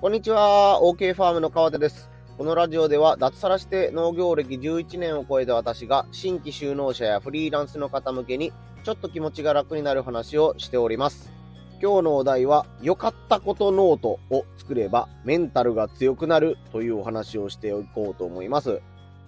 こんにちは、OK ファームの川手です。このラジオでは脱サラして農業歴11年を超えた私が新規就農者やフリーランスの方向けにちょっと気持ちが楽になる話をしております。今日のお題は良かったことノートを作ればメンタルが強くなるというお話をしていこうと思います。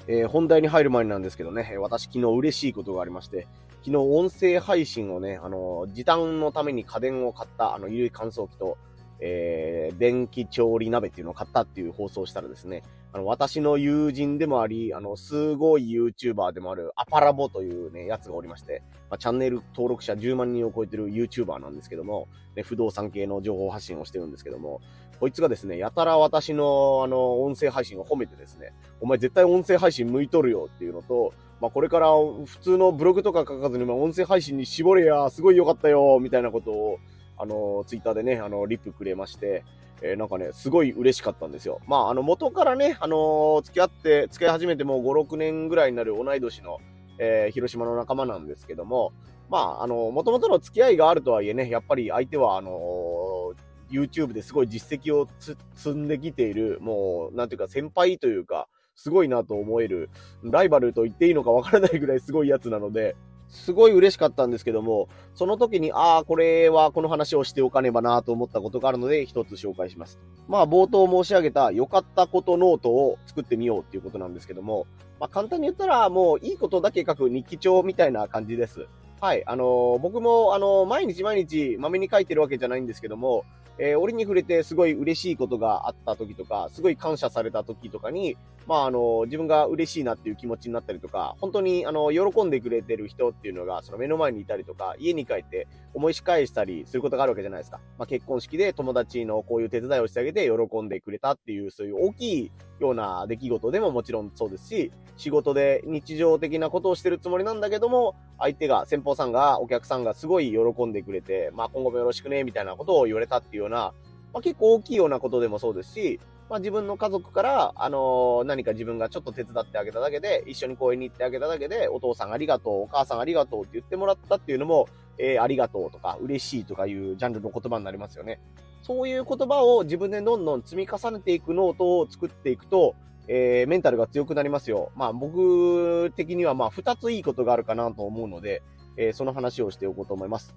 えー、本題に入る前なんですけどね、私昨日嬉しいことがありまして、昨日音声配信をね、あの、時短のために家電を買った、あの、衣類乾燥機と、えー、電気調理鍋っていうのを買ったっていう放送したらですね、あの、私の友人でもあり、あの、すごい YouTuber でもあるアパラボというね、やつがおりまして、まあ、チャンネル登録者10万人を超えてる YouTuber なんですけども、ね、不動産系の情報発信をしてるんですけども、こいつがですね、やたら私の、あの、音声配信を褒めてですね、お前絶対音声配信向いとるよっていうのと、まあ、これから普通のブログとか書かずに、ま音声配信に絞れや、すごい良かったよ、みたいなことを、あの、ツイッターでね、あの、リップくれまして、えー、なんかね、すごい嬉しかったんですよ。まあ、あの、元からね、あの、付き合って、付き合い始めてもう5、6年ぐらいになる同い年の、えー、広島の仲間なんですけども、まあ、あの、元々の付き合いがあるとはいえね、やっぱり相手は、あの YouTube ですごい実績を積んできている、もう、なんていうか先輩というか、すごいなと思える、ライバルと言っていいのかわからないぐらいすごいやつなので、すごい嬉しかったんですけども、その時に、ああ、これはこの話をしておかねばなと思ったことがあるので、一つ紹介します。まあ、冒頭申し上げた良かったことノートを作ってみようっていうことなんですけども、まあ、簡単に言ったら、もういいことだけ書く日記帳みたいな感じです。はい。あの、僕も、あの、毎日毎日、まめに書いてるわけじゃないんですけども、えー、折に触れてすごい嬉しいことがあった時とか、すごい感謝された時とかに、まあ、あの、自分が嬉しいなっていう気持ちになったりとか、本当に、あの、喜んでくれてる人っていうのが、その目の前にいたりとか、家に帰って思い返したりすることがあるわけじゃないですか。まあ、結婚式で友達のこういう手伝いをしてあげて喜んでくれたっていう、そういう大きいような出来事でももちろんそうですし、仕事で日常的なことをしてるつもりなんだけども、相手が、先方さんが、お客さんがすごい喜んでくれて、まあ、今後もよろしくね、みたいなことを言われたっていうような、まあ、結構大きいようなことでもそうですし、まあ、自分の家族から、あのー、何か自分がちょっと手伝ってあげただけで、一緒に公園に行ってあげただけで、お父さんありがとう、お母さんありがとうって言ってもらったっていうのも、えー、ありがとうとか、嬉しいとかいうジャンルの言葉になりますよね。そういう言葉を自分でどんどん積み重ねていくノートを作っていくと、えー、メンタルが強くなりますよ。まあ僕的にはまあ二ついいことがあるかなと思うので、えー、その話をしておこうと思います。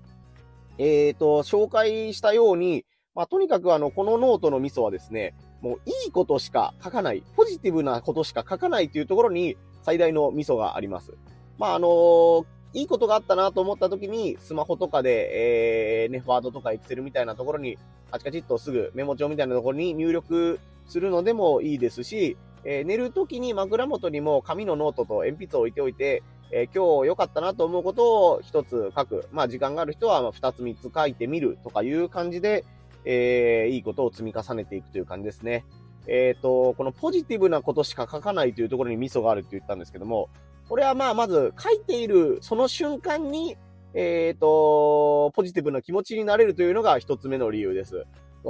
えっ、ー、と、紹介したように、まあ、とにかくあの、このノートのミソはですね、もういいことしか書かない、ポジティブなことしか書かないというところに最大のミソがあります。まあ、あのー、いいことがあったなと思った時に、スマホとかで、えー、ね、ワードとかエクセルみたいなところに、カチカチっとすぐメモ帳みたいなところに入力するのでもいいですし、えー、寝る時に枕元にも紙のノートと鉛筆を置いておいて、え、今日良かったなと思うことを一つ書く。まあ時間がある人は二つ三つ書いてみるとかいう感じで、えー、いいことを積み重ねていくという感じですね。えっ、ー、と、このポジティブなことしか書かないというところにミソがあるって言ったんですけども、これはまあ、まず書いているその瞬間に、えっ、ー、と、ポジティブな気持ちになれるというのが一つ目の理由です。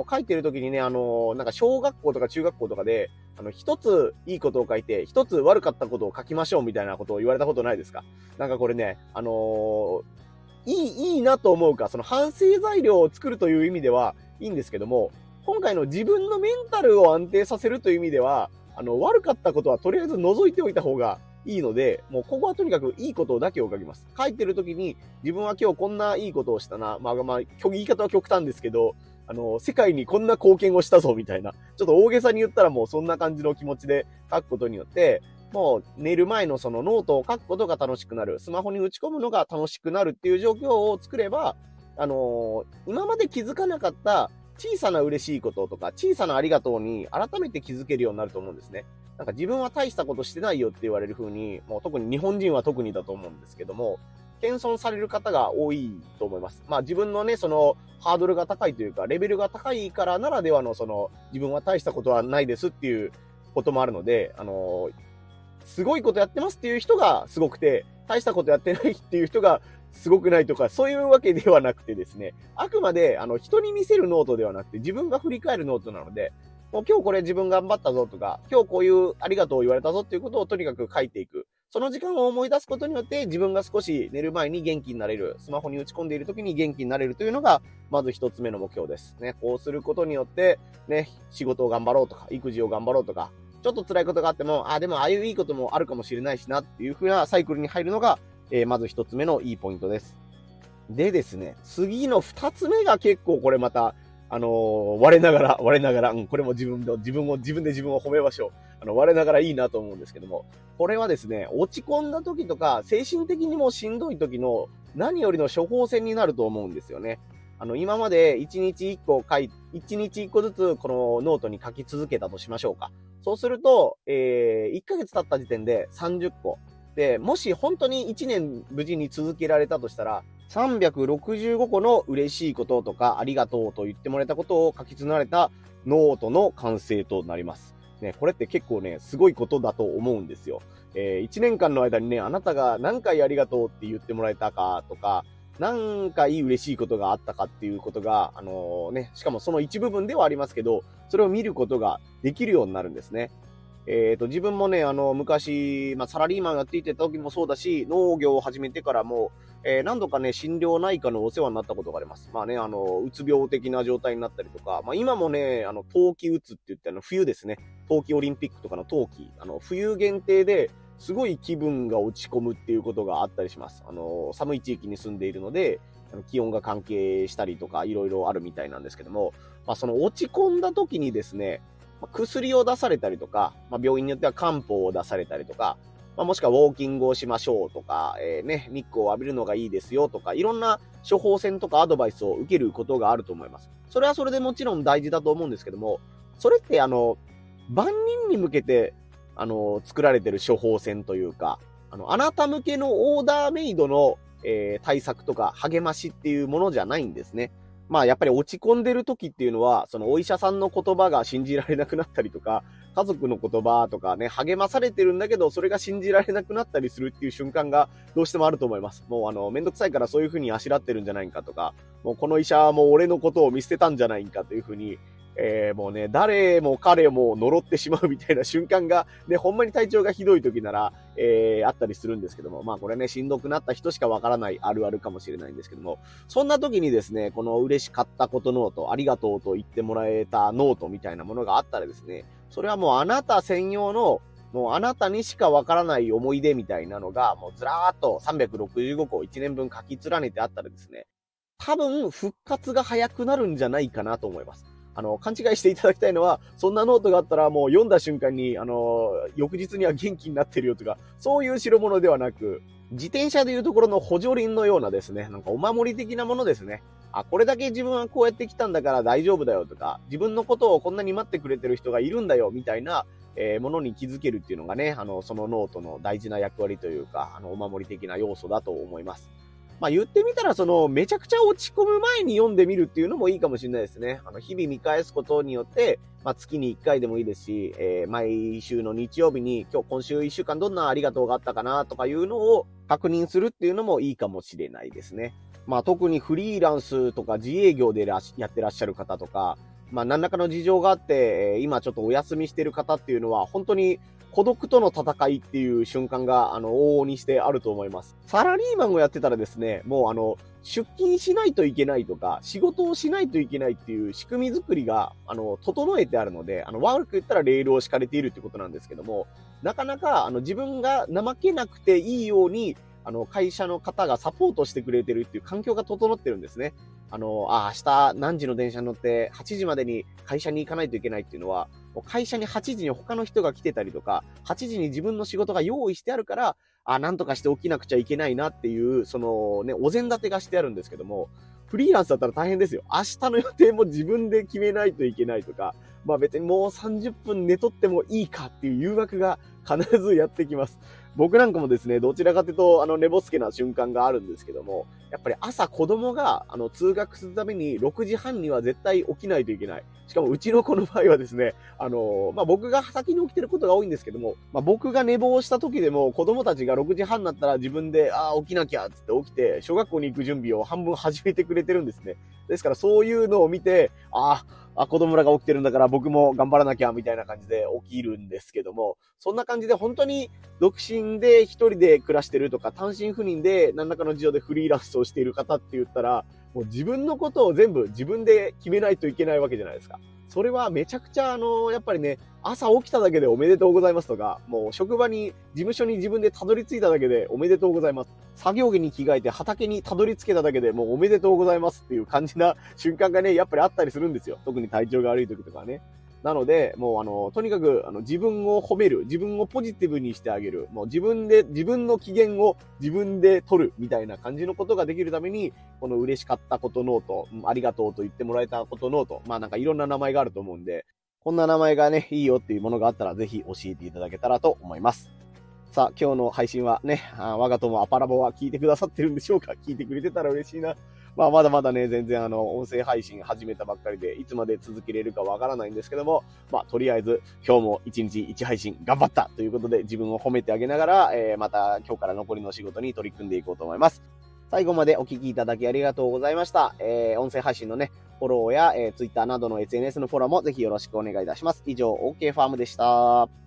書いてる時にね、あの、なんか小学校とか中学校とかで、あの、一ついいことを書いて、一つ悪かったことを書きましょうみたいなことを言われたことないですか？なんかこれね、あのいい、いいなと思うか、その反省材料を作るという意味では、いいんですけども、今回の自分のメンタルを安定させるという意味では、あの、悪かったことはとりあえず除いておいた方がいいので、もうここはとにかくいいことだけを書きます。書いてる時に自分は今日こんないいことをしたな。まあまあ、言い方は極端ですけど、あの、世界にこんな貢献をしたぞみたいな。ちょっと大げさに言ったらもうそんな感じの気持ちで書くことによって、もう寝る前のそのノートを書くことが楽しくなる。スマホに打ち込むのが楽しくなるっていう状況を作れば、あのー、今まで気づかなかった小さな嬉しいこととか、小さなありがとうに改めて気づけるようになると思うんですね。なんか自分は大したことしてないよって言われる風に、もう特に日本人は特にだと思うんですけども、謙遜される方が多いと思います。まあ自分のね、そのハードルが高いというか、レベルが高いからならではのその自分は大したことはないですっていうこともあるので、あのすごいことやってますっていう人がすごくて、大したことやってないっていう人がすごくないとか、そういうわけではなくてですね、あくまで、あの、人に見せるノートではなくて、自分が振り返るノートなので、もう今日これ自分頑張ったぞとか、今日こういうありがとうを言われたぞっていうことをとにかく書いていく。その時間を思い出すことによって自分が少し寝る前に元気になれる、スマホに打ち込んでいる時に元気になれるというのが、まず一つ目の目標です。ね、こうすることによって、ね、仕事を頑張ろうとか、育児を頑張ろうとか、ちょっと辛いことがあっても、あ、でもああいういいこともあるかもしれないしなっていう風なサイクルに入るのが、えー、まず一つ目のいいポイントです。でですね、次の二つ目が結構これまた、あのー、我ながら、我ながら、うん、これも自分で、自分を、自分で自分を褒めましょう。の、我ながらいいなと思うんですけども、これはですね、落ち込んだ時とか、精神的にもしんどい時の何よりの処方箋になると思うんですよね。あの、今まで1日1個書い、1日1個ずつこのノートに書き続けたとしましょうか。そうすると、えー、1ヶ月経った時点で30個。で、もし本当に1年無事に続けられたとしたら、365個の嬉しいこととか、ありがとうと言ってもらえたことを書き連ねたノートの完成となります。ね、これって結構ね、すごいことだと思うんですよ。えー、1年間の間にね、あなたが何回ありがとうって言ってもらえたかとか、何回嬉しいことがあったかっていうことが、あのー、ね、しかもその一部分ではありますけど、それを見ることができるようになるんですね。えっ、ー、と、自分もね、あの、昔、まあ、サラリーマンやっていてた時もそうだし、農業を始めてからも、えー、何度かね、心療内科のお世話になったことがあります。まあね、あの、うつ病的な状態になったりとか、まあ今もね、あの、冬季うつって言って、あの、冬ですね。冬季オリンピックとかの冬季、あの、冬限定で、すごい気分が落ち込むっていうことがあったりします。あの、寒い地域に住んでいるので、気温が関係したりとか、いろいろあるみたいなんですけども、まあその落ち込んだ時にですね、薬を出されたりとか、まあ、病院によっては漢方を出されたりとか、まあ、もしくはウォーキングをしましょうとか、えー、ね、日光を浴びるのがいいですよとか、いろんな処方箋とかアドバイスを受けることがあると思います。それはそれでもちろん大事だと思うんですけども、それってあの、万人に向けて、あの、作られてる処方箋というか、あの、あなた向けのオーダーメイドの、えー、対策とか励ましっていうものじゃないんですね。まあやっぱり落ち込んでる時っていうのは、そのお医者さんの言葉が信じられなくなったりとか、家族の言葉とかね、励まされてるんだけど、それが信じられなくなったりするっていう瞬間がどうしてもあると思います。もうあの、めんどくさいからそういう風にあしらってるんじゃないかとか、もうこの医者はもう俺のことを見捨てたんじゃないかという風に、えー、もうね、誰も彼も呪ってしまうみたいな瞬間が、ね、ほんまに体調がひどい時なら、えー、あったりするんですけども、まあこれね、しんどくなった人しかわからないあるあるかもしれないんですけども、そんな時にですね、この嬉しかったことノート、ありがとうと言ってもらえたノートみたいなものがあったらですね、それはもうあなた専用のもうあなたにしかわからない思い出みたいなのが、もうずらーっと365個1年分書き連ねてあったらですね、多分復活が早くなるんじゃないかなと思います。あの、勘違いしていただきたいのは、そんなノートがあったらもう読んだ瞬間に、あの、翌日には元気になってるよとか、そういう代物ではなく、自転車でいうところの補助輪のようなですね、なんかお守り的なものですね。あ、これだけ自分はこうやって来たんだから大丈夫だよとか、自分のことをこんなに待ってくれてる人がいるんだよみたいな、えー、ものに気づけるっていうのがね、あの、そのノートの大事な役割というか、あの、お守り的な要素だと思います。まあ言ってみたら、その、めちゃくちゃ落ち込む前に読んでみるっていうのもいいかもしれないですね。あの、日々見返すことによって、まあ月に1回でもいいですし、えー、毎週の日曜日に、今日、今週1週間どんなありがとうがあったかなとかいうのを確認するっていうのもいいかもしれないですね。まあ特にフリーランスとか自営業でやってらっしゃる方とか、まあ何らかの事情があって、今ちょっとお休みしてる方っていうのは、本当に孤独との戦いっていう瞬間が、あの、往々にしてあると思います。サラリーマンをやってたらですね、もうあの、出勤しないといけないとか、仕事をしないといけないっていう仕組み作りが、あの、整えてあるので、あの、悪く言ったらレールを敷かれているってことなんですけども、なかなか、あの、自分が怠けなくていいように、あの、会社の方がサポートしてくれてるっていう環境が整ってるんですね。あの、あ、明日何時の電車に乗って8時までに会社に行かないといけないっていうのは、会社に8時に他の人が来てたりとか、8時に自分の仕事が用意してあるから、あ、なんとかして起きなくちゃいけないなっていう、そのね、お膳立てがしてあるんですけども、フリーランスだったら大変ですよ。明日の予定も自分で決めないといけないとか、まあ別にもう30分寝とってもいいかっていう誘惑が必ずやってきます。僕なんかもですね、どちらかというと、あの、寝ぼすけな瞬間があるんですけども、やっぱり朝子供が、あの、通学するために6時半には絶対起きないといけない。しかも、うちの子の場合はですね、あの、まあ、僕が先に起きてることが多いんですけども、まあ、僕が寝坊した時でも、子供たちが6時半になったら自分で、ああ、起きなきゃ、つって起きて、小学校に行く準備を半分始めてくれてるんですね。ですから、そういうのを見て、ああ、あ、子供らが起きてるんだから僕も頑張らなきゃみたいな感じで起きるんですけども、そんな感じで本当に独身で一人で暮らしてるとか、単身赴任で何らかの事情でフリーランスをしている方って言ったら、もう自分のことを全部自分で決めないといけないわけじゃないですか。それはめちゃくちゃあの、やっぱりね、朝起きただけでおめでとうございますとか、もう職場に、事務所に自分でたどり着いただけでおめでとうございます。作業着に着替えて畑にたどり着けただけでもうおめでとうございますっていう感じな瞬間がね、やっぱりあったりするんですよ。特に体調が悪い時とかね。なので、もうあの、とにかく、あの、自分を褒める、自分をポジティブにしてあげる、もう自分で、自分の機嫌を自分で取る、みたいな感じのことができるために、この嬉しかったことノート、ありがとうと言ってもらえたことノート、まあなんかいろんな名前があると思うんで、こんな名前がね、いいよっていうものがあったら、ぜひ教えていただけたらと思います。さあ、今日の配信はね、あ我が友アパラボは聞いてくださってるんでしょうか？聞いてくれてたら嬉しいな。まあ、まだまだね、全然あの、音声配信始めたばっかりで、いつまで続けれるかわからないんですけども、まあ、とりあえず、今日も1日1配信頑張ったということで、自分を褒めてあげながら、えー、また今日から残りの仕事に取り組んでいこうと思います。最後までお聞きいただきありがとうございました。えー、音声配信のね、フォローや、えー、Twitter などの SNS のフォローもぜひよろしくお願いいたします。以上、OK ファームでした。